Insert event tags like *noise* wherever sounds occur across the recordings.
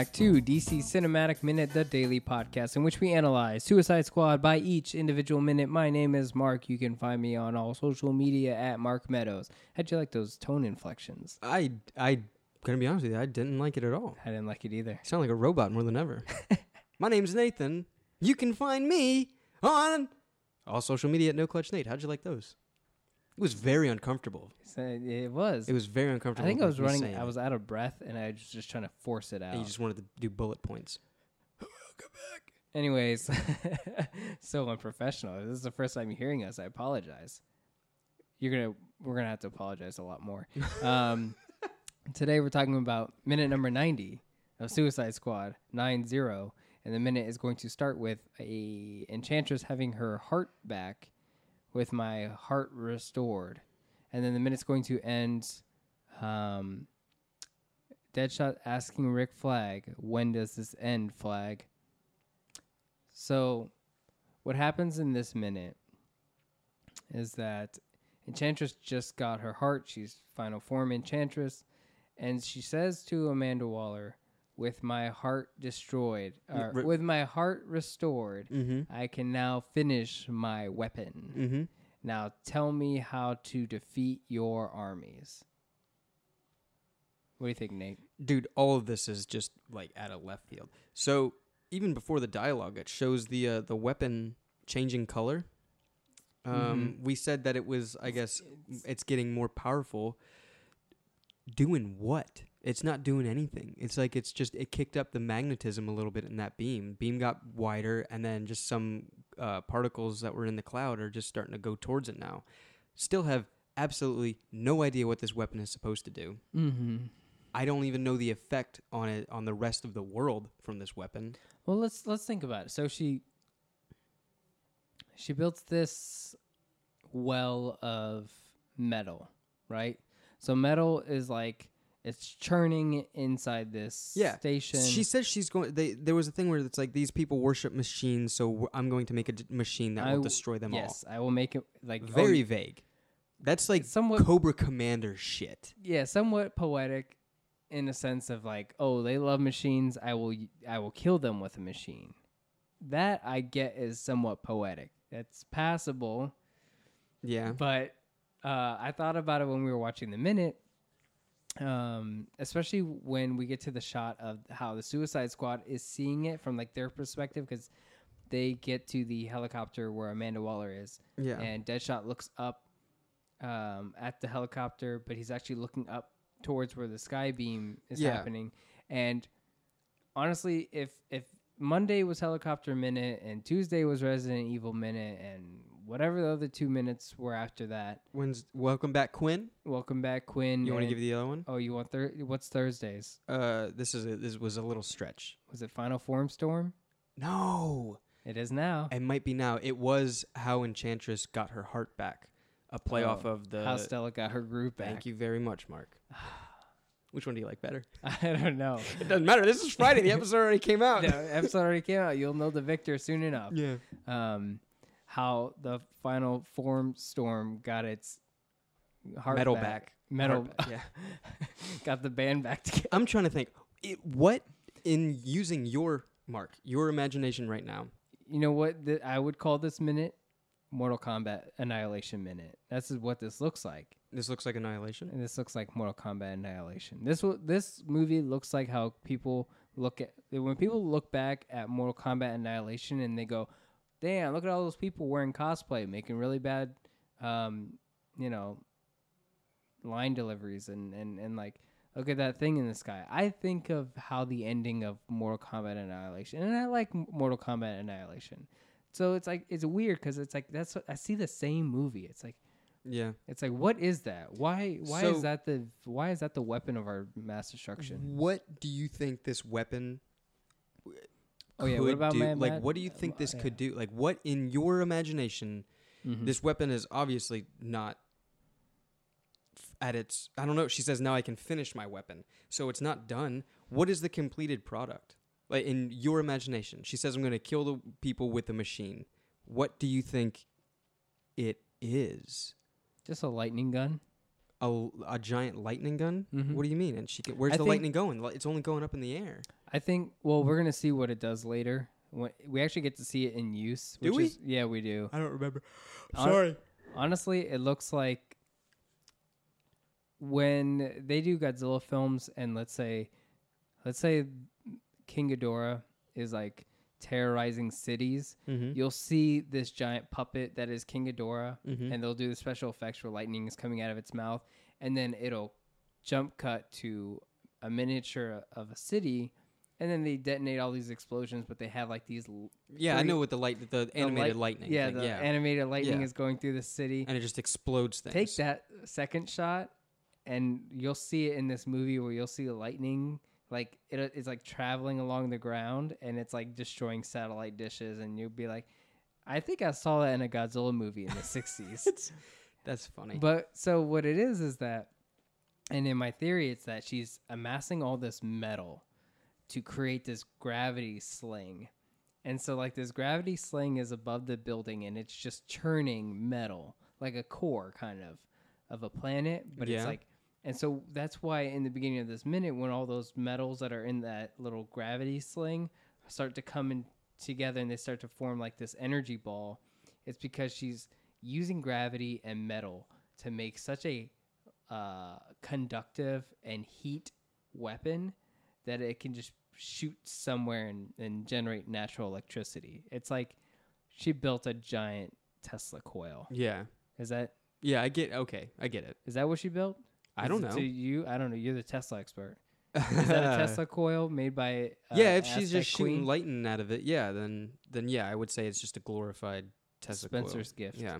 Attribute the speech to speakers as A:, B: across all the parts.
A: Back to DC Cinematic Minute, the daily podcast in which we analyze Suicide Squad by each individual minute. My name is Mark. You can find me on all social media at Mark Meadows. How'd you like those tone inflections?
B: I I gonna be honest with you, I didn't like it at all.
A: I didn't like it either.
B: You sound like a robot more than ever. *laughs* My name's Nathan. You can find me on all social media at No Clutch Nate. How'd you like those? It was very uncomfortable.
A: So it was.
B: It was very uncomfortable.
A: I think I was running. I was out of breath, and I was just trying to force it out.
B: And you just wanted to do bullet points. *laughs*
A: Anyways, *laughs* so unprofessional. This is the first time you're hearing us. I apologize. You're gonna we're gonna have to apologize a lot more. *laughs* Um, today we're talking about minute number ninety of Suicide Squad nine zero, and the minute is going to start with a enchantress having her heart back, with my heart restored, and then the minute's going to end. Um, Deadshot asking Rick Flag, "When does this end, Flag?" So, what happens in this minute is that Enchantress just got her heart. She's final form Enchantress. And she says to Amanda Waller, with my heart destroyed, or
B: re-
A: with my heart restored,
B: Mm-hmm.
A: I can now finish my weapon.
B: Mm-hmm.
A: Now tell me how to defeat your armies. What do you think, Nate?
B: Dude, all of this is just like out of left field. So even before the dialogue, it shows the uh, the weapon changing color. Um, We said that it was, I guess, it's getting more powerful. Doing what? It's not doing anything. It's like it's just it kicked up the magnetism a little bit in that beam. Beam got wider, and then just some uh, particles that were in the cloud are just starting to go towards it now. Still have absolutely no idea what this weapon is supposed to do.
A: Mm-hmm.
B: I don't even know the effect on it on the rest of the world from this weapon.
A: Well, let's let's think about it. So she she built this well of metal, right? So metal is like it's churning inside this
B: Yeah.
A: station.
B: She says she's going. They, there was a thing where it's like these people worship machines, so I'm going to make a d- machine that
A: I
B: will destroy them
A: yes, I will make it like
B: all.
A: oh,
B: Very vague. That's like
A: somewhat
B: Cobra Commander shit.
A: yeah, somewhat poetic in a sense of like, oh, they love machines. I will I will kill them with a machine. That I get is somewhat poetic. That's passable.
B: Yeah.
A: But uh, I thought about it when we were watching the minute, um, especially when we get to the shot of how the Suicide Squad is seeing it from like their perspective, because they get to the helicopter where Amanda Waller is,
B: Yeah.
A: and Deadshot looks up um, at the helicopter, but he's actually looking up towards where the sky beam is
B: Yeah.
A: happening. And honestly, if if Monday was helicopter minute and Tuesday was Resident Evil minute and whatever the other two minutes were after that,
B: When's welcome back, Quinn?
A: welcome back, Quinn.
B: You want to give the other one?
A: Oh, you want thir- what's Thursdays?
B: Uh, this is a, this was a little stretch.
A: Was it Final Form Storm?
B: No,
A: It is now.
B: it might be now. It was how Enchantress got her heart back. A play off
A: Oh,
B: of the.
A: How Stella got her groove back.
B: Thank you very much, Mark. *sighs* Which one do you like better? *laughs*
A: I don't know.
B: It doesn't matter. This is Friday. The episode already came out. *laughs*
A: the episode already came out. You'll know the victor soon enough.
B: Yeah.
A: um, how the final form storm got its heart
B: Metal
A: back.
B: back.
A: Metal,
B: back, *laughs* yeah. *laughs*
A: got the band back together.
B: I'm trying to think. It, what in using your Mark, your imagination right now?
A: You know what? I would call this minute Mortal Kombat Annihilation minute. This is what this looks like.
B: This looks like Annihilation.
A: And this looks like Mortal Kombat Annihilation. This will, this movie looks like how people look at when people look back at Mortal Kombat Annihilation and they go, "Damn, look at all those people wearing cosplay, making really bad, um, you know, line deliveries and and and like." Look at that thing in the sky. I think of how the ending of Mortal Kombat Annihilation, and I like Mortal Kombat Annihilation. So it's like it's weird because it's like that's what, I see the same movie. It's like
B: Yeah.
A: it's like, what is that? Why? Why
B: So-
A: is that the? Why is that the weapon of our mass destruction?
B: What do you think this weapon?
A: Oh yeah,
B: could
A: what about
B: do? Like? What do you think this
A: yeah.
B: could do? Like, what in your imagination?
A: Mhm.
B: This weapon is obviously not at its. I don't know. She says now I can finish my weapon, so it's not done. What is the completed product? Like in your imagination, she says I'm going to kill the people with the machine. What do you think it is?
A: just a lightning gun.
B: A, a giant lightning gun?
A: Mhm.
B: What do you mean? And she can, where's
A: I
B: the lightning going? It's only going up in the air.
A: I think. Well, we're gonna see what it does later. When, we actually get to see it in use.
B: Do
A: which
B: we?
A: Is, yeah, we do.
B: I don't remember.
A: Hon- Honestly, it looks like when they do Godzilla films, and let's say, let's say, King Ghidorah is like terrorizing cities.
B: Mm-hmm.
A: You'll see this giant puppet that is King Ghidorah,
B: Mhm.
A: and they'll do the special effects where lightning is coming out of its mouth, and then it'll jump cut to a miniature of a city, and then they detonate all these explosions, but they have like these l-
B: Yeah, I
A: Three-
B: know with the light, the
A: the
B: animated
A: light-
B: lightning.
A: Yeah,
B: thing,
A: the
B: yeah,
A: animated lightning
B: Yeah.
A: is going through the city.
B: and it just explodes things.
A: Take that second shot, and you'll see it in this movie where you'll see the lightning. Like it's like traveling along the ground, and it's like destroying satellite dishes, and you'll be like, "I think I saw that in a Godzilla movie in the *laughs* '60s."
B: That's funny.
A: But so what it is is that, and in my theory, it's that she's amassing all this metal to create this gravity sling. And so like this gravity sling is above the building and it's just churning metal like a core kind of of a planet, but
B: Yeah.
A: it's like and so that's why in the beginning of this minute when all those metals that are in that little gravity sling start to come in together and they start to form like this energy ball, it's because she's using gravity and metal to make such a uh, conductive and heat weapon that it can just shoot somewhere and, and generate natural electricity. It's like she built a giant Tesla coil.
B: yeah,
A: Is that
B: yeah, I get. Okay, I get it.
A: is that what she built?
B: I don't know.
A: To you, I don't know. You're the Tesla expert. Is that a *laughs* Tesla coil made by? Uh,
B: yeah, if she's just shooting lightning out of it, yeah, then then yeah, I would say it's just a glorified Tesla coil.
A: Spencer's gift
B: Yeah.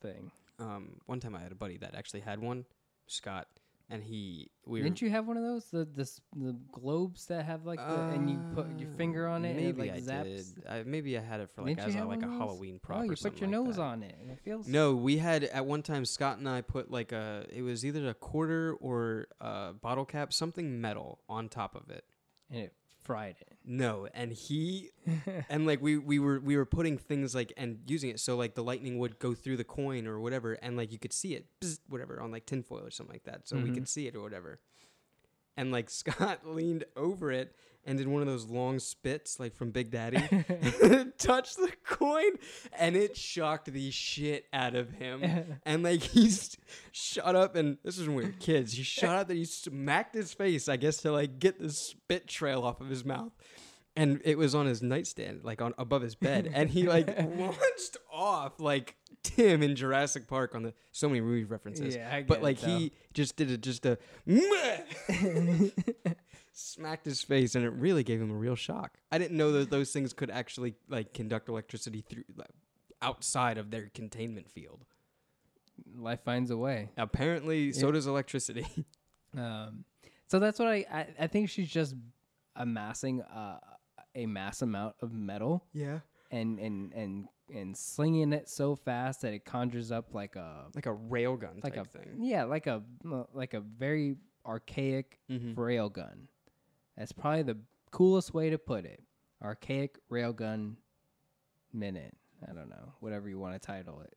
A: thing.
B: Um, one time I had a buddy that actually had one, Scott, and he we were,
A: Didn't you have one of those? The the the globes that have like the and you put your
B: Uh,
A: finger on it
B: Maybe
A: and it like
B: I
A: zaps.
B: did. I, maybe I had it for like
A: Didn't
B: as a, like a
A: one of those?
B: Halloween prop.
A: Oh, you put your
B: like
A: nose
B: that.
A: on it. and It feels
B: No, we had at one time Scott and I put like a it was either a quarter or a bottle cap, something metal on top of it.
A: and it fried
B: No, and he and like we we were we were putting things like and using it. So like the lightning would go through the coin or whatever and like you could see it bzz, whatever on like tinfoil or something like that. So we
A: Mhm.
B: could see it or whatever. And like *laughs* scott leaned over it and did one of those long spits like from big daddy. *laughs* *laughs* Touched the coin and it shocked the shit out of him. *laughs* And like he's shot up and this is when we were kids. He shot up and he smacked his face i guess to like get the spit trail off of his mouth. And it was on his nightstand like on above his bed. And he like launched off like tim in jurassic park on the so many movie references.
A: Yeah, I
B: but like
A: it,
B: he just did it just a smacked his face and it really gave him a real shock i didn't know that those things could actually like conduct electricity through like, outside of their containment field
A: life finds a way.
B: apparently so does electricity *laughs*
A: Um, so that's what I, I I think she's just amassing uh, a mass amount of metal
B: yeah
A: and and and and slinging it so fast that it conjures up like a
B: like a railgun
A: like
B: type
A: a
B: thing
A: yeah like a like a very archaic
B: Mhm.
A: railgun. That's probably the coolest way to put it. Archaic railgun minute. I don't know, whatever you want to title it.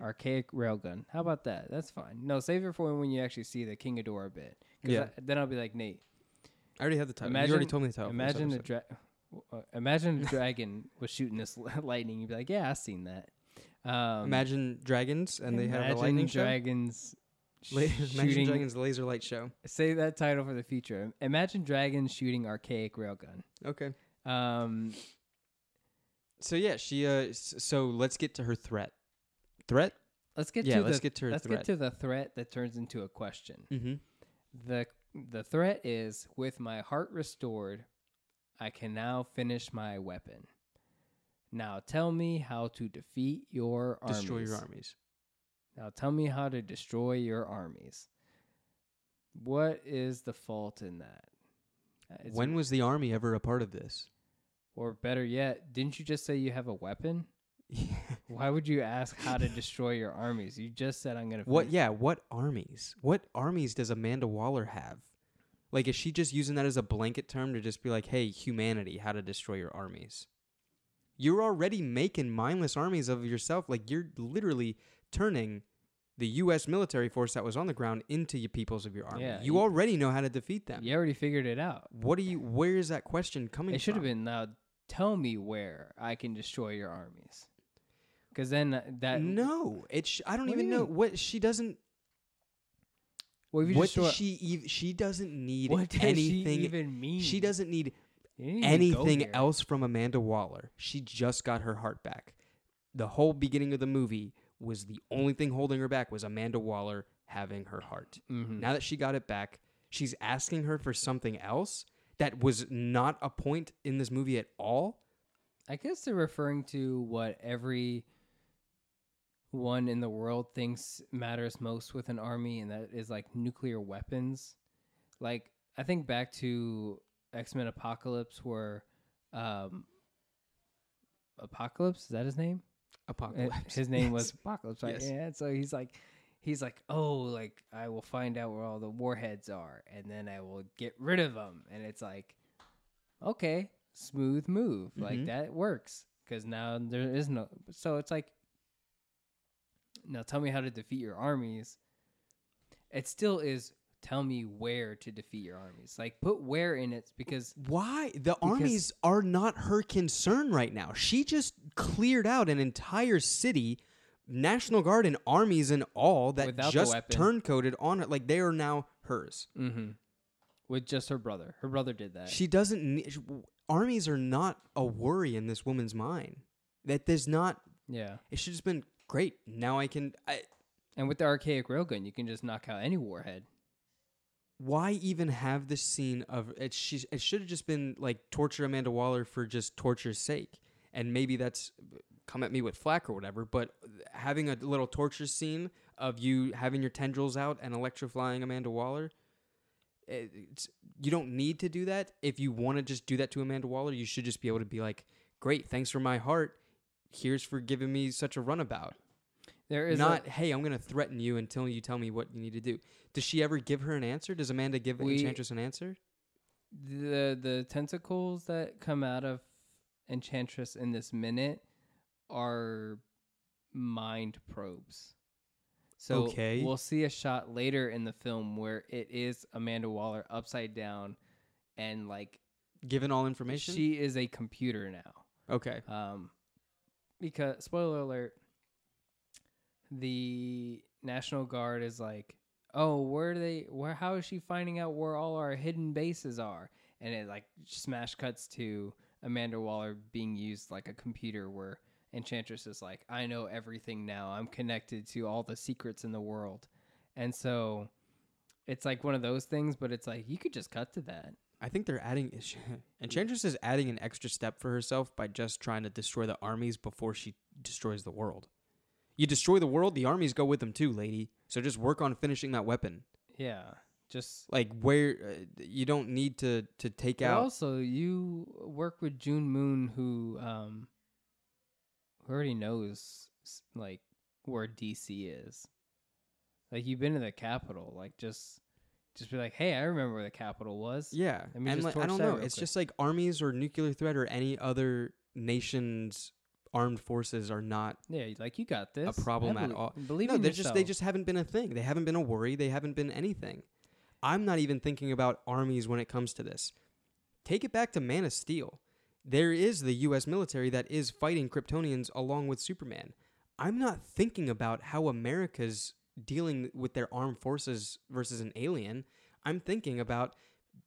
A: Archaic railgun. How about that? That's fine. No, save it for when you actually see the King Ghidorah bit.
B: Yeah.
A: I- then I'll be like Nate.
B: I already have the title. you
A: Imagine-
B: already told me the title.
A: Imagine the dra- uh, imagine a dragon *laughs* was shooting this lightning. You'd be like, yeah, I've seen that. Um,
B: Imagine dragons and they have a lightning
A: dragons.
B: La- *laughs* Imagine dragons laser light show.
A: Say that title for the future. Imagine dragons shooting archaic railgun.
B: Okay.
A: Um,
B: So yeah, she uh so let's get to her threat. Threat?
A: let's get
B: yeah,
A: to
B: let's
A: the
B: get to her
A: let's
B: threat.
A: get to the threat that turns into a question.
B: mm-hmm.
A: the The threat is: with my heart restored, I can now finish my weapon. Now tell me how to defeat your armies.
B: Destroy your armies.
A: Now tell me how to destroy your armies. What is the fault in that? Uh, it's-
B: when was the army ever a part of this?
A: or better yet, didn't you just say you have a weapon? *laughs* Why would you ask how to destroy your armies? You just said I'm gonna.
B: what? Yeah. What armies? What armies does Amanda Waller have? Like, is she just using that as a blanket term to just be like, "Hey, humanity, how to destroy your armies"? You're already making mindless armies of yourself. Like, you're literally turning the U.S. military force that was on the ground into your peoples of your army.
A: Yeah,
B: you
A: you-
B: already know how to defeat them.
A: You already figured it out.
B: What do you? Where is that question coming?
A: It should have been now. Tell me where I can destroy your armies. Because then uh, that
B: no, it. Sh- I don't
A: What
B: even
A: you
B: know what she doesn't.
A: You
B: What
A: destroy,
B: does she even? She doesn't need
A: what does
B: anything.
A: she even mean?
B: She doesn't need
A: You didn't even go
B: anything else from Amanda Waller. She just got her heart back. The whole beginning of the movie was the only thing holding her back was Amanda Waller having her heart.
A: Mhm.
B: Now that she got it back, she's asking her for something else that was not a point in this movie at all.
A: I guess they're referring to what every one in the world thinks matters most with an army, and that is like nuclear weapons. Like I think back to X Men Apocalypse, where um, Apocalypse is that his name?
B: Apocalypse.
A: His name *laughs*
B: Yes.
A: was Apocalypse, right?
B: Yes.
A: Yeah. So he's like, he's like, oh, like I will find out where all the warheads are, and then I will get rid of them. And it's like, okay, smooth move, like
B: Mhm.
A: that works because now there is no. So it's like, now tell me how to defeat your armies. It still is. Tell me where to defeat your armies. Like put where in it because
B: Why? The armies are not her concern right now. She just cleared out an entire city, National Guard and armies and all that just turncoated on her. Like they are now hers.
A: mm-hmm, with just her brother. Her brother did that.
B: She doesn't need. Armies are not a worry in this woman's mind. That there's not.
A: yeah.
B: It should just been great. Now I can. I,
A: And with the archaic railgun, you can just knock out any warhead.
B: Why even have this scene of it? She it should have just been like torture Amanda Waller for just torture's sake, and maybe that's come at me with flack or whatever. But having a little torture scene of you having your tendrils out and electrifying Amanda Waller, it- it's, you don't need to do that. If you want to just do that to Amanda Waller, you should just be able to be like, "Great, thanks for my heart. Here's for giving me such a runabout."
A: There is
B: not
A: a,
B: hey i'm going to threaten you until you tell me what you need to do does she ever give her an answer does amanda give
A: We-
B: enchantress an answer
A: the the tentacles that come out of Enchantress in this minute are mind probes. So
B: Okay.
A: we'll see a shot later in the film where it is Amanda Waller upside down and like
B: given all information
A: she is a computer now.
B: okay
A: Um, because spoiler alert, the National Guard is like, oh, where are they? Where? How is she finding out where all our hidden bases are? And it like smash cuts to Amanda Waller being used like a computer, where Enchantress is like, I know everything now. I'm connected to all the secrets in the world, and so it's like one of those things. But it's like you could just cut to that.
B: i think they're adding *laughs* enchantress is adding an extra step for herself by just trying to destroy the armies before she destroys the world you destroy the world the armies go with them too lady so just work on finishing that weapon
A: Yeah, just
B: like where uh, you don't need to to take
A: But
B: out
A: also, you work with June Moon, who um, who already knows s- like where DC is. Like you've been to the Capitol, like just just be like, hey, I remember where the Capitol was.
B: Yeah,
A: Let me
B: and
A: just
B: like, I
A: torch
B: don't
A: that
B: know.
A: real
B: It's
A: quick.
B: just like armies or nuclear threat or any other nation's armed forces are not
A: Yeah, like you got this.
B: A
A: problem
B: at all.
A: Believe
B: no. They're just they just haven't been a thing. They haven't been a worry. They haven't been anything. I'm not even thinking about armies when it comes to this. Take it back to Man of Steel. There is the U.S. military that is fighting Kryptonians along with Superman. I'm not thinking about how America's dealing with their armed forces versus an alien. I'm thinking about,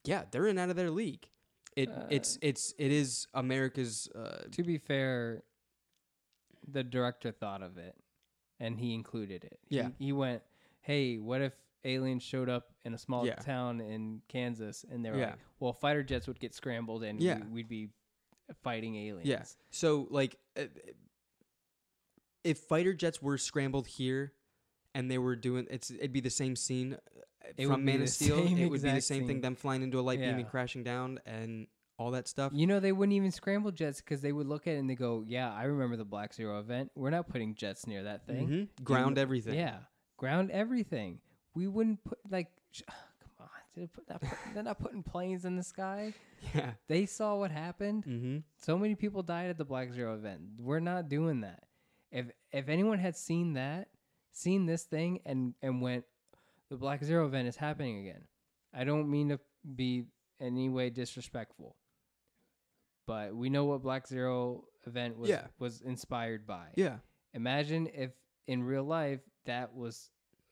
B: yeah, they're in out of their league. It
A: Uh,
B: it's it's it is America's. Uh,
A: To be fair, the director thought of it, and he included it. He-
B: Yeah.
A: he, went, "Hey, what if aliens showed up in a small
B: Yeah.
A: town in Kansas?" And they were
B: Yeah.
A: like, "Well, fighter jets would get scrambled, and
B: Yeah.
A: we, we'd be fighting aliens."
B: Yeah. So like, uh, if fighter jets were scrambled here, and they were doing it's, it'd be the same scene uh,
A: It would
B: from
A: be
B: Man
A: the
B: of Steel.
A: same
B: It would be the
A: exact
B: same thing.
A: scene.
B: Them flying into a light beam and crashing down, and all that stuff.
A: You know, they wouldn't even scramble jets because they would look at it and they go, "Yeah, I remember the Black Zero event. We're not putting jets near that thing.
B: Mhm. Ground everything.
A: Yeah, ground everything. We wouldn't put like, sh- *sighs* come on, they're, not put, they're not putting planes in the sky. *laughs*
B: Yeah.
A: They saw what happened.
B: Mm-hmm.
A: So many people died at the Black Zero event. We're not doing that. If if anyone had seen that, seen this thing and and went, the Black Zero event is happening again. I don't mean to be any way disrespectful, but we know what Black Zero event was
B: Yeah.
A: was inspired by.
B: Yeah.
A: Imagine if in real life that was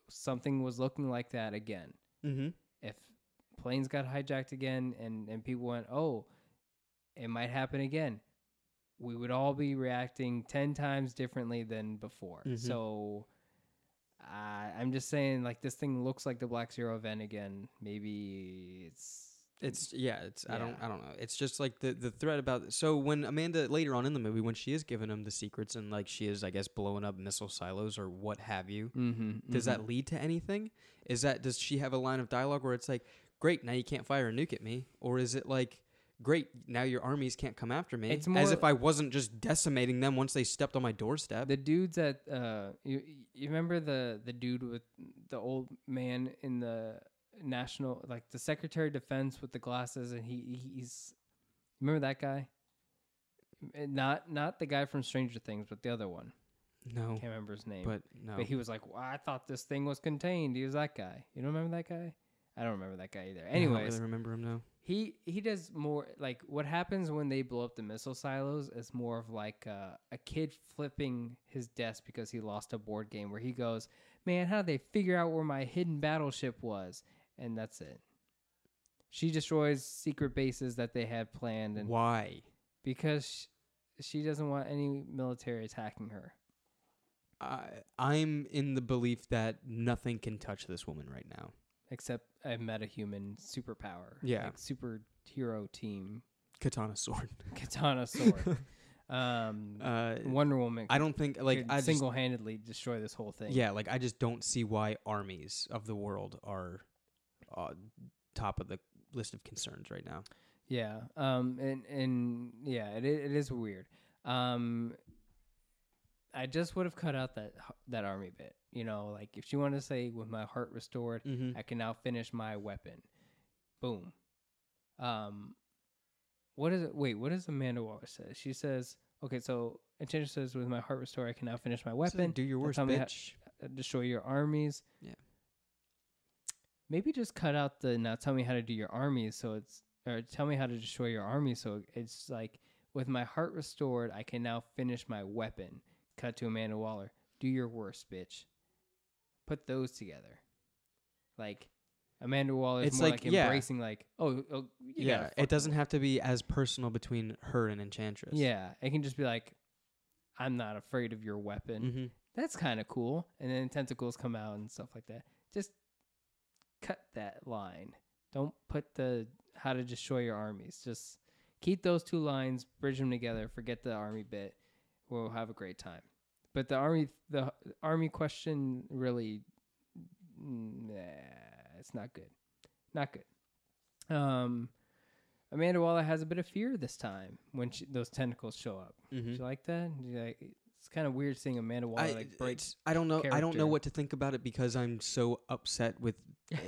A: something was looking like that again.
B: Mm-hmm.
A: If planes got hijacked again and and people went, "Oh, it might happen again." We would all be reacting 10 times differently than before.
B: Mhm.
A: So uh, I'm just saying like this thing looks like the Black Zero event again. Maybe it's
B: It's yeah, it's I don't I don't know. It's just like the the threat about so when Amanda later on in the movie when she is giving him the secrets and like she is I guess blowing up missile silos or what have you.
A: mm-hmm,
B: Does that lead to anything? Is that does she have a line of dialogue where it's like, "Great, now you can't fire a nuke at me," or is it like, "Great, now your armies can't come after me,"
A: It's
B: as if I wasn't just decimating them once they stepped on my doorstep?
A: the dudes at uh you you remember the the dude with the old man in the national like the secretary of defense with the glasses and he he's remember that guy? Eh, not not the guy from stranger things but the other one.
B: No,
A: can't remember his name.
B: But no.
A: but he was like well, i thought this thing was contained. He was that guy. You don't remember that guy? I don't remember that guy either.
B: I don't really remember him now.
A: he he does more like what happens when they blow up the missile silos is more of like uh, a kid flipping his desk because he lost a board game where he goes, "Man, how did they figure out where my hidden battleship was?" And that's it. She destroys secret bases that they had planned, and
B: Why?
A: because sh- she doesn't want any military attacking her.
B: I I'm in the belief that nothing can touch this woman right now.
A: Except a metahuman superpower,
B: Yeah.
A: like superhero team,
B: Katana sword. *laughs*
A: katana sword, *laughs* um,
B: Uh,
A: Wonder Woman.
B: I don't think like I
A: single-handedly destroy this whole thing.
B: yeah, like I just don't see why armies of the world are uh, top of the list of concerns right now.
A: yeah. Um, and and yeah, it it is weird. Um, I just would have cut out that that army bit. You know, like if she wanted to say, "With my heart restored,
B: Mm-hmm.
A: I can now finish my weapon." Boom. Um, what is it? Wait, what does Amanda Waller say? She says, "Okay, so Enchantress says, with my heart restored, I can now finish my weapon."
B: do your worst,
A: tell me how-
B: bitch.
A: destroy your armies.
B: Yeah.
A: Maybe just cut out the now tell me how to do your army so it's or tell me how to destroy your army so it's like with my heart restored I can now finish my weapon. Cut to Amanda Waller. Do your worst, bitch. Put those together. Like Amanda Waller is
B: It's
A: more
B: like-
A: like,
B: yeah.
A: embracing like, oh, oh
B: yeah, it doesn't have to be as personal between her and Enchantress.
A: Yeah, it can just be like, I'm not afraid of your weapon.
B: Mm-hmm.
A: that's kind of cool. And then tentacles come out and stuff like that. Just cut that line. Don't put the how to destroy your armies. Just keep those two lines, bridge them together. Forget the army bit. We'll have a great time. But the army, the army question, really, nah, it's not good. Not good. Um, Amanda Waller has a bit of fear this time when she, those tentacles show up.
B: Mm-hmm.
A: Did you like that? Did you like, it's kind of weird seeing Amanda Waller
B: I,
A: like break.
B: I don't know. I don't know what to think about it because I'm so upset with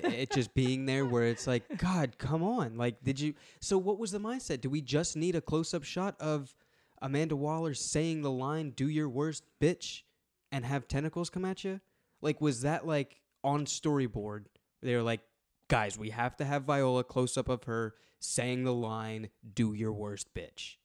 B: it just being there. Where it's like, *laughs* God, come on! Like, did you? So, what was the mindset? Do we just need a close-up shot of Amanda Waller saying the line "Do your worst, bitch," and have tentacles come at you? Like, was that like on storyboard? They were like, guys, we have to have Viola close up of her saying the line "Do your worst, bitch."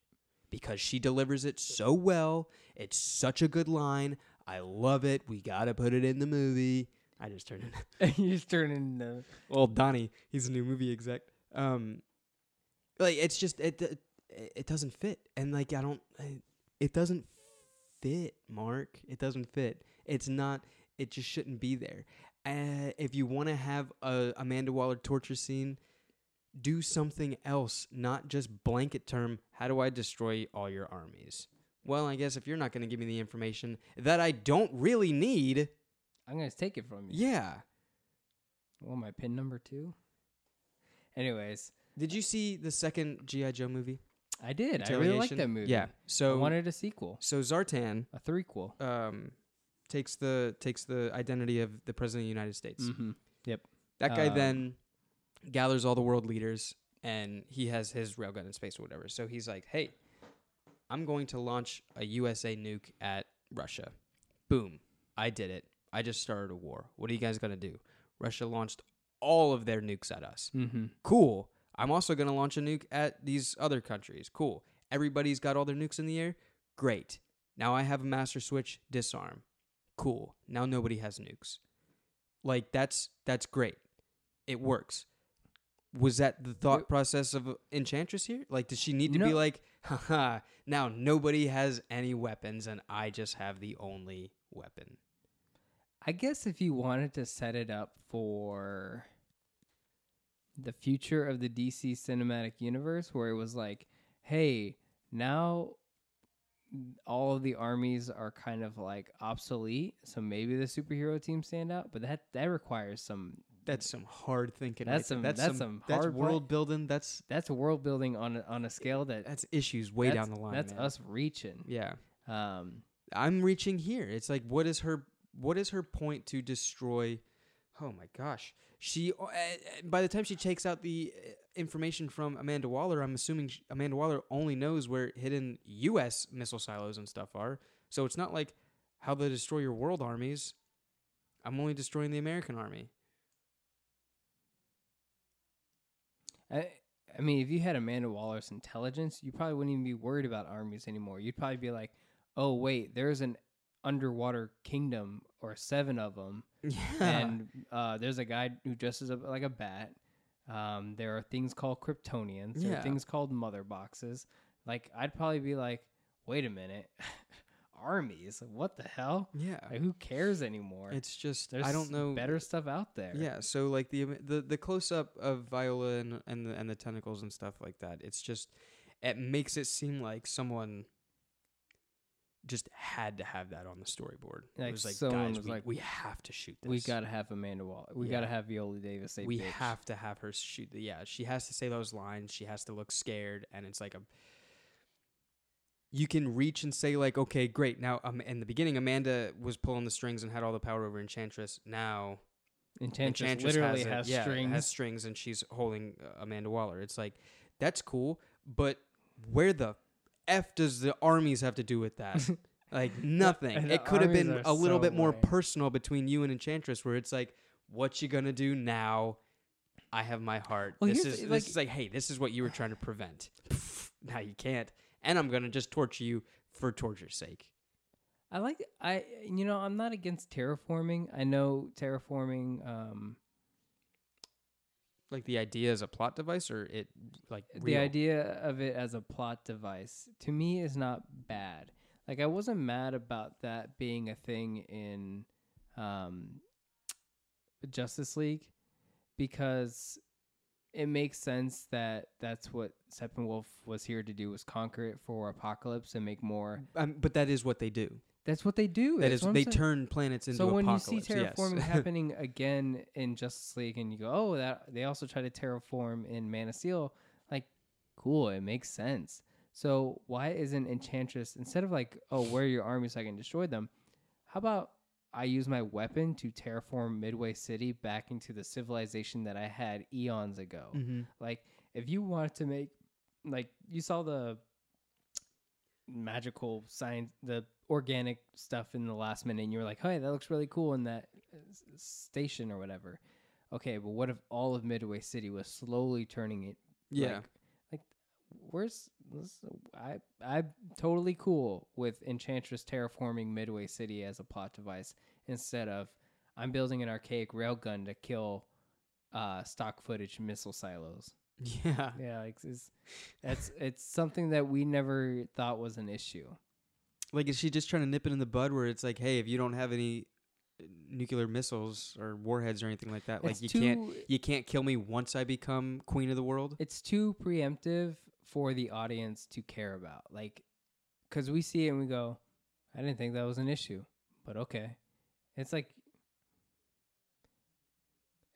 B: because she delivers it so well. It's such a good line. I love it. We got to put it in the movie. I just turned in. *laughs*
A: you just turn into
B: well, Donnie, he's a new movie exec. Um, like it's just it it, it doesn't fit, and like I don't, it doesn't fit, Mark. It doesn't fit. It's not. It just shouldn't be there. Uh, if you want to have a Amanda Waller torture scene, do something else, not just blanket term. How do I destroy all your armies? Well, I guess if you're not going to give me the information that I don't really need,
A: I'm gonna take it from you.
B: yeah.
A: Well, my pin number two. Anyways,
B: Did you see the second GI Joe movie?
A: I did. I really liked
B: Retaliation?
A: that movie.
B: Yeah.
A: I
B: So
A: wanted a sequel,
B: so Zartan
A: a threequel.
B: um takes the takes the identity of the president of the United States.
A: Mm-hmm.
B: That guy
A: Um,
B: then gathers all the world leaders and he has his railgun in space or whatever. So he's like, "Hey, I'm going to launch a USA nuke at Russia." Boom. I did it. I just started a war. What are you guys gonna do? Russia launched all of their nukes at us.
A: Mm-hmm.
B: Cool. I'm also gonna launch a nuke at these other countries. Cool. Everybody's got all their nukes in the air. Great. Now I have a master switch. Disarm. Cool. Now nobody has nukes. Like that's that's great. It works. Was that the thought process of Enchantress here? Like, does she need to be like, haha, now nobody has any weapons and I just have the only weapon?
A: I guess if you wanted to set it up for the future of the DC cinematic universe, where it was like, hey, now all of the armies are kind of like obsolete, so maybe the superhero team stand out, but that that requires some
B: That's some hard thinking.
A: That's
B: right
A: some- that's some
B: that's
A: hard pla-
B: world building. That's
A: that's world building on a, on a scale that
B: that's issues way
A: that's-
B: down the line.
A: That's
B: man.
A: us reaching.
B: Yeah.
A: Um,
B: I'm reaching here. It's like what is her what is her point to destroy Oh my gosh. She uh, uh, by the time she takes out the uh, information from Amanda Waller, I'm assuming sh Amanda Waller only knows where hidden US missile silos and stuff are. So it's not like how they destroy your world armies. I'm only destroying the American army.
A: I, I mean, if you had Amanda Waller's intelligence, you probably wouldn't even be worried about armies anymore. You'd probably be like, "Oh, wait, there's an underwater kingdom or seven of them,
B: Yeah.
A: and uh, there's a guy who dresses up like a bat. Um, there are things called Kryptonians. There
B: Yeah.
A: are things called mother boxes. Like, I'd probably be like, "Wait a minute, *laughs* armies? What the hell?
B: yeah.
A: Like, who cares anymore?
B: It's just
A: There's
B: I don't know
A: better stuff out there.
B: Yeah, so like the the the close up of Viola and and the, and the tentacles and stuff like that. It's just it makes it seem like someone just had to have that on the storyboard. it
A: Like
B: was like
A: someone
B: guys,
A: was
B: we,
A: like,
B: we have to shoot this.
A: we gotta have Amanda Waller. We
B: Yeah.
A: gotta have Viola Davis. Say
B: we
A: bitch.
B: have to have her shoot. The, yeah, she has to say those lines. She has to look scared, and it's like a. You can reach and say like, okay, great. Now, um, in the beginning, Amanda was pulling the strings and had all the power over Enchantress. Now,
A: Enchantress,
B: Enchantress
A: literally
B: has, it.
A: has
B: yeah,
A: strings.
B: has strings, and she's holding uh, Amanda Waller. It's like that's cool, but where the f does the armies have to do with that? *laughs* like *laughs* nothing. it could have been a little
A: so
B: bit more
A: lame.
B: personal between you and Enchantress, where it's like, what you gonna do now? I have my heart.
A: Well,
B: this is
A: the-
B: this
A: like-
B: is like, hey, this is what you were trying to prevent. *laughs* now you can't, and I'm gonna just torture you for torture's sake.
A: I like I you know I'm not against terraforming. I know terraforming. Um,
B: Like the idea as a plot device, or it like
A: the idea of it as a plot device to me is not bad. Like I wasn't mad about that being a thing in um, Justice League because it makes sense that that's what Steppenwolf was here to do was conquer it for Apocalypse and make more.
B: Um, but that is what they do.
A: That's what they do.
B: That
A: That's
B: is, they
A: saying.
B: turn planets into
A: so when you see
B: yes.
A: terraforming *laughs* happening again in Justice League, and you go, "Oh, that they also try to terraform in Man of Steel," like, cool, it makes sense. So why isn't Enchantress instead of like, "Oh, where are your armies so I can destroy them"? How about I use my weapon to terraform Midway City back into the civilization that I had eons ago?
B: Mhm.
A: Like, if you wanted to make, like, you saw the magical science, the organic stuff in the last minute, and you were like, "Hey, that looks really cool in that uh, station or whatever." Okay, but what if all of Midway City was slowly turning it?
B: Yeah.
A: Like, like where's this, I? I'm totally cool with Enchantress terraforming Midway City as a plot device instead of I'm building an archaic railgun to kill uh, stock footage missile silos. *laughs* *laughs*
B: Yeah.
A: Yeah, like it's, that's it's something that we never thought was an issue.
B: Like, is she just trying to nip it in the bud where it's like, hey, if you don't have any uh, nuclear missiles or warheads or anything like that, like you
A: too,
B: can't you can't kill me once I become queen of the world?
A: It's too preemptive for the audience to care about. Like, because we see it and we go, "I didn't think that was an issue," but okay. It's like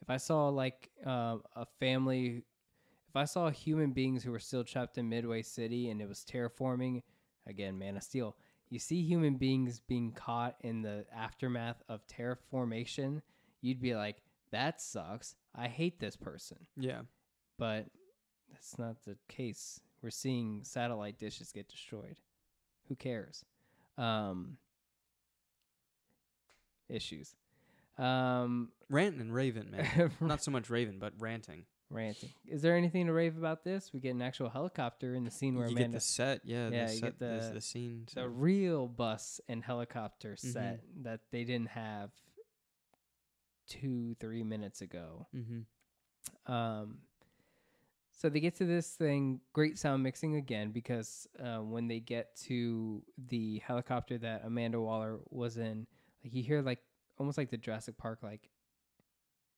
A: if I saw like uh, a family, if I saw human beings who were still trapped in Midway City and it was terraforming, again, Man of Steel. You see human beings being caught in the aftermath of terraformation, you'd be like, "That sucks. I hate this person."
B: Yeah.
A: but that's not the case. We're seeing satellite dishes get destroyed. Who cares? Um, issues. Um,
B: Ranting and Raven, man. *laughs* Not so much Raven, but ranting.
A: Ranting. Is there anything to rave about this? We get an actual helicopter in the scene where
B: you
A: Amanda,
B: get the set, yeah.
A: Yeah,
B: the
A: you
B: set,
A: get
B: the,
A: the-
B: the scene.
A: the real bus and helicopter
B: Mm-hmm.
A: set that they didn't have two, three minutes ago.
B: mm-hmm.
A: Um, so they get to this thing, great sound mixing again, because uh, when they get to the helicopter that Amanda Waller was in, like you hear like almost like the Jurassic Park, like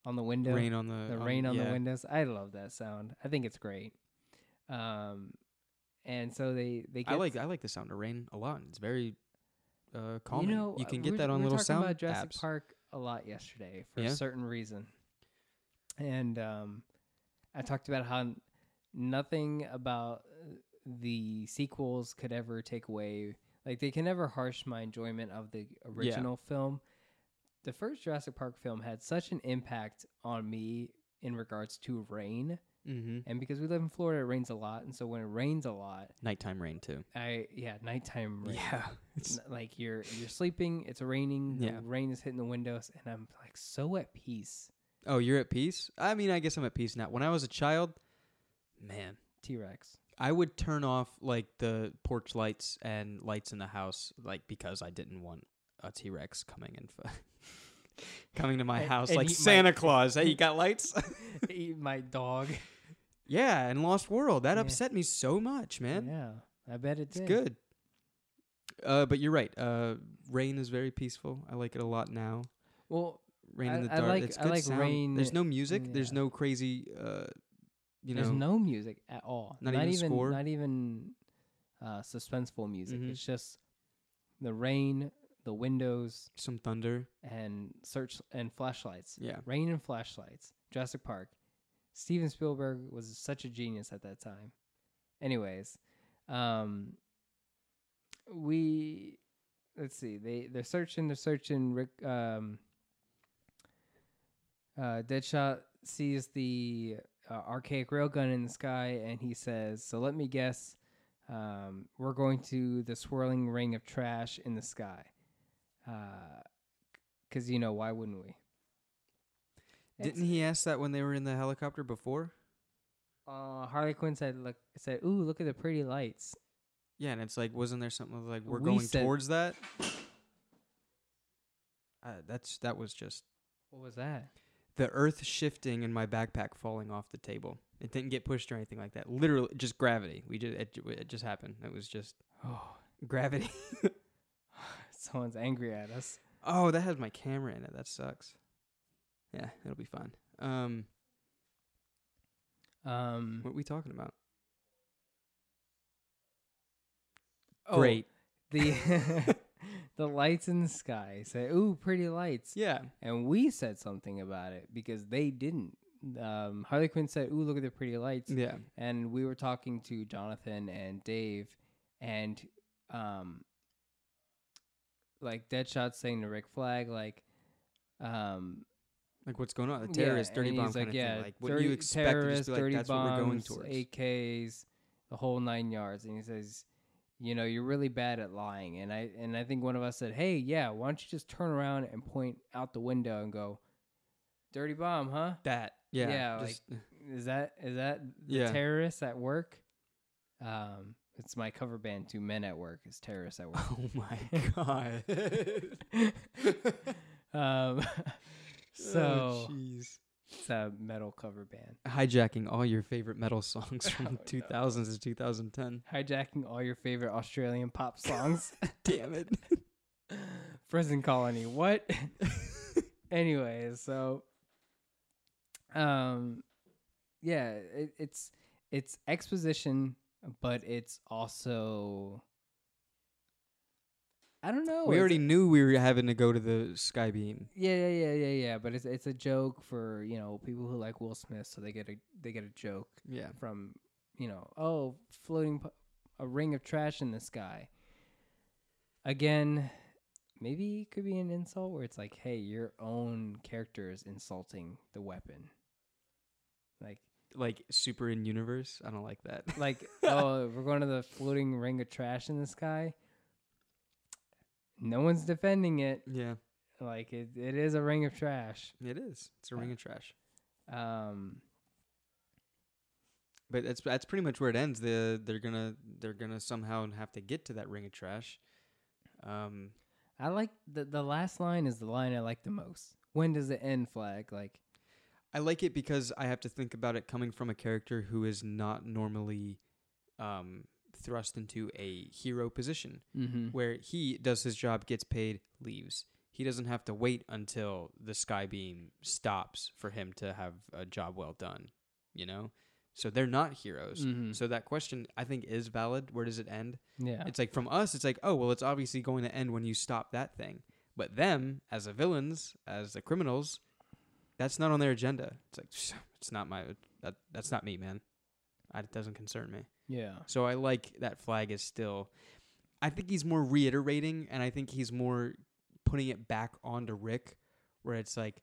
A: on the window,
B: Rain on the
A: the rain on
B: yeah.
A: the windows. I love that sound. I think it's great. Um, and so they they get
B: I like I like the sound of rain a lot. It's very uh, calming.
A: You know,
B: you
A: uh,
B: can get that on little sound
A: about Jurassic
B: apps.
A: Park a lot yesterday for
B: Yeah?
A: a certain reason, and um, I talked about how nothing about uh, the sequels could ever take away, like they can never harsh my enjoyment of the original film. The first Jurassic Park film had such an impact on me in regards to rain,
B: Mm-hmm.
A: and because we live in Florida, it rains a lot, and so when it rains a lot,
B: Nighttime rain too.
A: I yeah, nighttime rain.
B: Yeah, *laughs* it's,
A: like you're you're sleeping it's raining the
B: Yeah.
A: rain is hitting the windows and i'm like so at peace
B: oh, you're at peace. I mean, I guess I'm at peace now. When I was a child, man,
A: t-rex
B: I would turn off like the porch lights and lights in the house, like because I didn't want a T Rex coming in, for. *laughs* coming to my
A: And-
B: house
A: and
B: like
A: eat my-
B: Santa Claus. Hey, you got lights? *laughs*
A: eat my dog *laughs*
B: yeah, and Lost World that
A: Yeah.
B: upset me so much, man.
A: yeah i bet it
B: It's
A: did
B: good. Uh, but you're right. Uh, rain is very peaceful. I like it a lot now.
A: well
B: Rain
A: I-
B: in the
A: I
B: dark.
A: like-
B: it's
A: I
B: good
A: like
B: sound.
A: rain-
B: There's no music. There's no crazy. Uh, you know.
A: there's no music at all
B: Not even
A: even
B: score?
A: not even uh suspenseful music
B: Mhm.
A: it's just the rain the windows
B: some thunder.
A: and search and flashlights.
B: Yeah.
A: rain and flashlights. Jurassic park. Steven spielberg was such a genius at that time. Anyways um we let's see. They they're searching they're searching. Rick um uh deadshot sees the uh, archaic railgun in the sky and he says so let me guess um we're going to the swirling ring of trash in the sky uh because you know why wouldn't we
B: Didn't he ask that when they were in the helicopter before?
A: uh harley quinn said look said ooh look at the pretty lights
B: Yeah, and it's like, wasn't there something like we're
A: We
B: going
A: said-
B: towards that? Uh, that's that was just
A: what was that
B: the earth shifting and my backpack falling off the table. It didn't get pushed or anything like that. Literally, just gravity. We just it, it just happened. It was just
A: oh *sighs*
B: gravity. *laughs*
A: someone's angry at us
B: oh, that has my camera in it. That sucks. Yeah, it'll be fine. Um,
A: um
B: what are we talking about?
A: oh,
B: Great.
A: the *laughs* the lights in the sky say ooh pretty lights
B: Yeah.
A: and we said something about it because they didn't um harley quinn said ooh look at the pretty lights
B: Yeah.
A: and we were talking to jonathan and dave and um like deadshot saying to rick flag like um
B: Like what's going on? The
A: yeah,
B: terrorist, dirty bomb
A: he's
B: kind
A: like,
B: of
A: yeah,
B: thing. Like what do you
A: dirty-
B: expect to just be like,
A: dirty
B: that's what we're going
A: bombs,
B: towards.
A: AKs, the whole nine yards, and he says, you know, you're really bad at lying, and I and I think one of us said, hey, yeah, why don't you just turn around and point out the window and go, dirty bomb, huh?
B: that. Yeah.
A: Yeah,
B: just,
A: Is that is that the
B: Yeah.
A: terrorists at work? Um, it's my cover band. Two men at work is terrorists at work. *laughs*
B: oh my god. *laughs*
A: um, *laughs* so
B: Oh, jeez.
A: it's a metal cover band.
B: hijacking all your favorite metal songs from
A: no.
B: 2000s to 2010.
A: hijacking all your favorite Australian pop songs.
B: Damn it.
A: Prison Colony. What? Anyways, so um yeah, it, it's it's exposition, but it's also I don't know.
B: we already knew we were having to go to the Skybeam.
A: yeah, yeah, yeah, yeah, yeah. But it's it's a joke for you know people who like Will Smith, so they get a they get a joke
B: Yeah.
A: from you know oh floating p- a ring of trash in the sky again maybe it could be an insult where it's like hey your own character is insulting the weapon like
B: Like super in universe. I don't like that. *laughs*
A: like oh we're going to the floating ring of trash in the sky no one's defending it
B: yeah.
A: Like it, it is a ring of trash.
B: It is. It's a ring of trash.
A: Um,
B: But that's that's pretty much where it ends. The they're gonna they're gonna somehow have to get to that ring of trash. Um,
A: I like the the last line is the line I like the most. When does it end? Flag like
B: I like it because I have to think about it coming from a character who is not normally um, thrust into a hero position,
A: mm-hmm.
B: where he does his job, gets paid, leaves. He doesn't have to wait until the sky beam stops for him to have a job well done. You know, so they're not heroes.
A: Mhm.
B: So that question I think is valid. Where does it end?
A: yeah.
B: It's like from us, it's like, oh well, it's obviously going to end when you stop that thing. But them, as the villains, as the criminals, that's not on their agenda. It's like it's not my that that's not me, man. I, it doesn't concern me.
A: yeah.
B: So I like that flag is still. I think he's more reiterating, and I think he's more putting it back onto Rick, where it's like,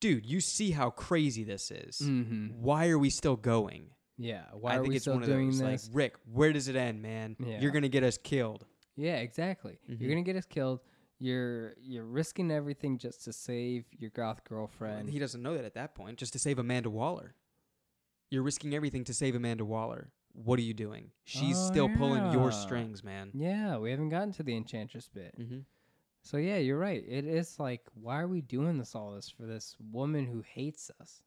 B: dude, you see how crazy this is.
A: Mm-hmm.
B: Why are we still going?
A: Yeah. Why
B: I
A: are
B: think
A: we
B: it's
A: still
B: one of
A: doing
B: those.
A: this?
B: Like, Rick, where does it end, man?
A: Yeah.
B: You're gonna get us killed.
A: Yeah, exactly.
B: Mhm.
A: You're gonna get us killed. You're you're risking everything just to save your goth girlfriend.
B: He doesn't know that at that point. Just to save Amanda Waller, you're risking everything to save Amanda Waller. What are you doing? She's
A: Oh,
B: still pulling your strings, man.
A: yeah, we haven't gotten to the enchantress bit.
B: Mm-hmm.
A: So yeah, you're right. It is like, why are we doing this all this for this woman who hates us?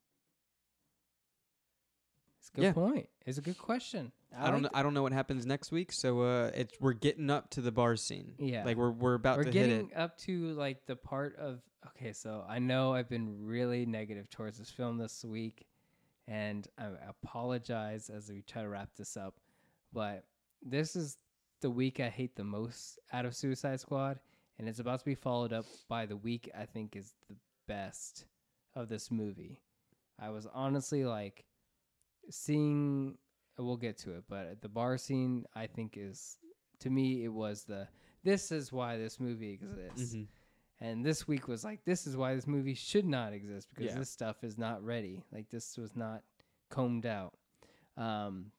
A: It's a good
B: Yeah.
A: point. It's a good question.
B: I, don't.
A: like
B: I don't know what happens next week. So uh, it's we're getting up to the bar scene.
A: Yeah.
B: like we're we're about
A: We're
B: to hit it.
A: getting up to like the part of okay, so I know I've been really negative towards this film this week, and I apologize as we try to wrap this up, but this is the week I hate the most out of Suicide Squad, and it's about to be followed up by the week I think is the best of this movie. I was honestly like seeing we'll get to it, but the bar scene I think is to me it was the this is why this movie exists.
B: Mhm.
A: And this week was like this is why this movie should not exist because
B: Yeah.
A: this stuff is not ready. Like this was not combed out. Um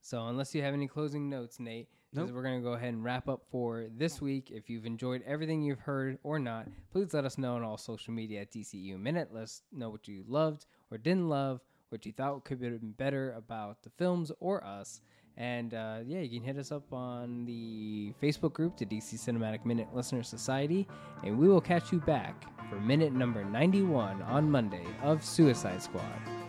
A: so unless you have any closing notes, Nate,
B: Nope.
A: we're gonna go ahead and wrap up for this week. If you've enjoyed everything you've heard or not, please let us know on all social media at DCU Minute. Let us know what you loved or didn't love, what you thought could have been better about the films or us. And uh, yeah, you can hit us up on the Facebook group, the DC Cinematic Minute Listener Society, and we will catch you back for minute number 91 on Monday of Suicide Squad.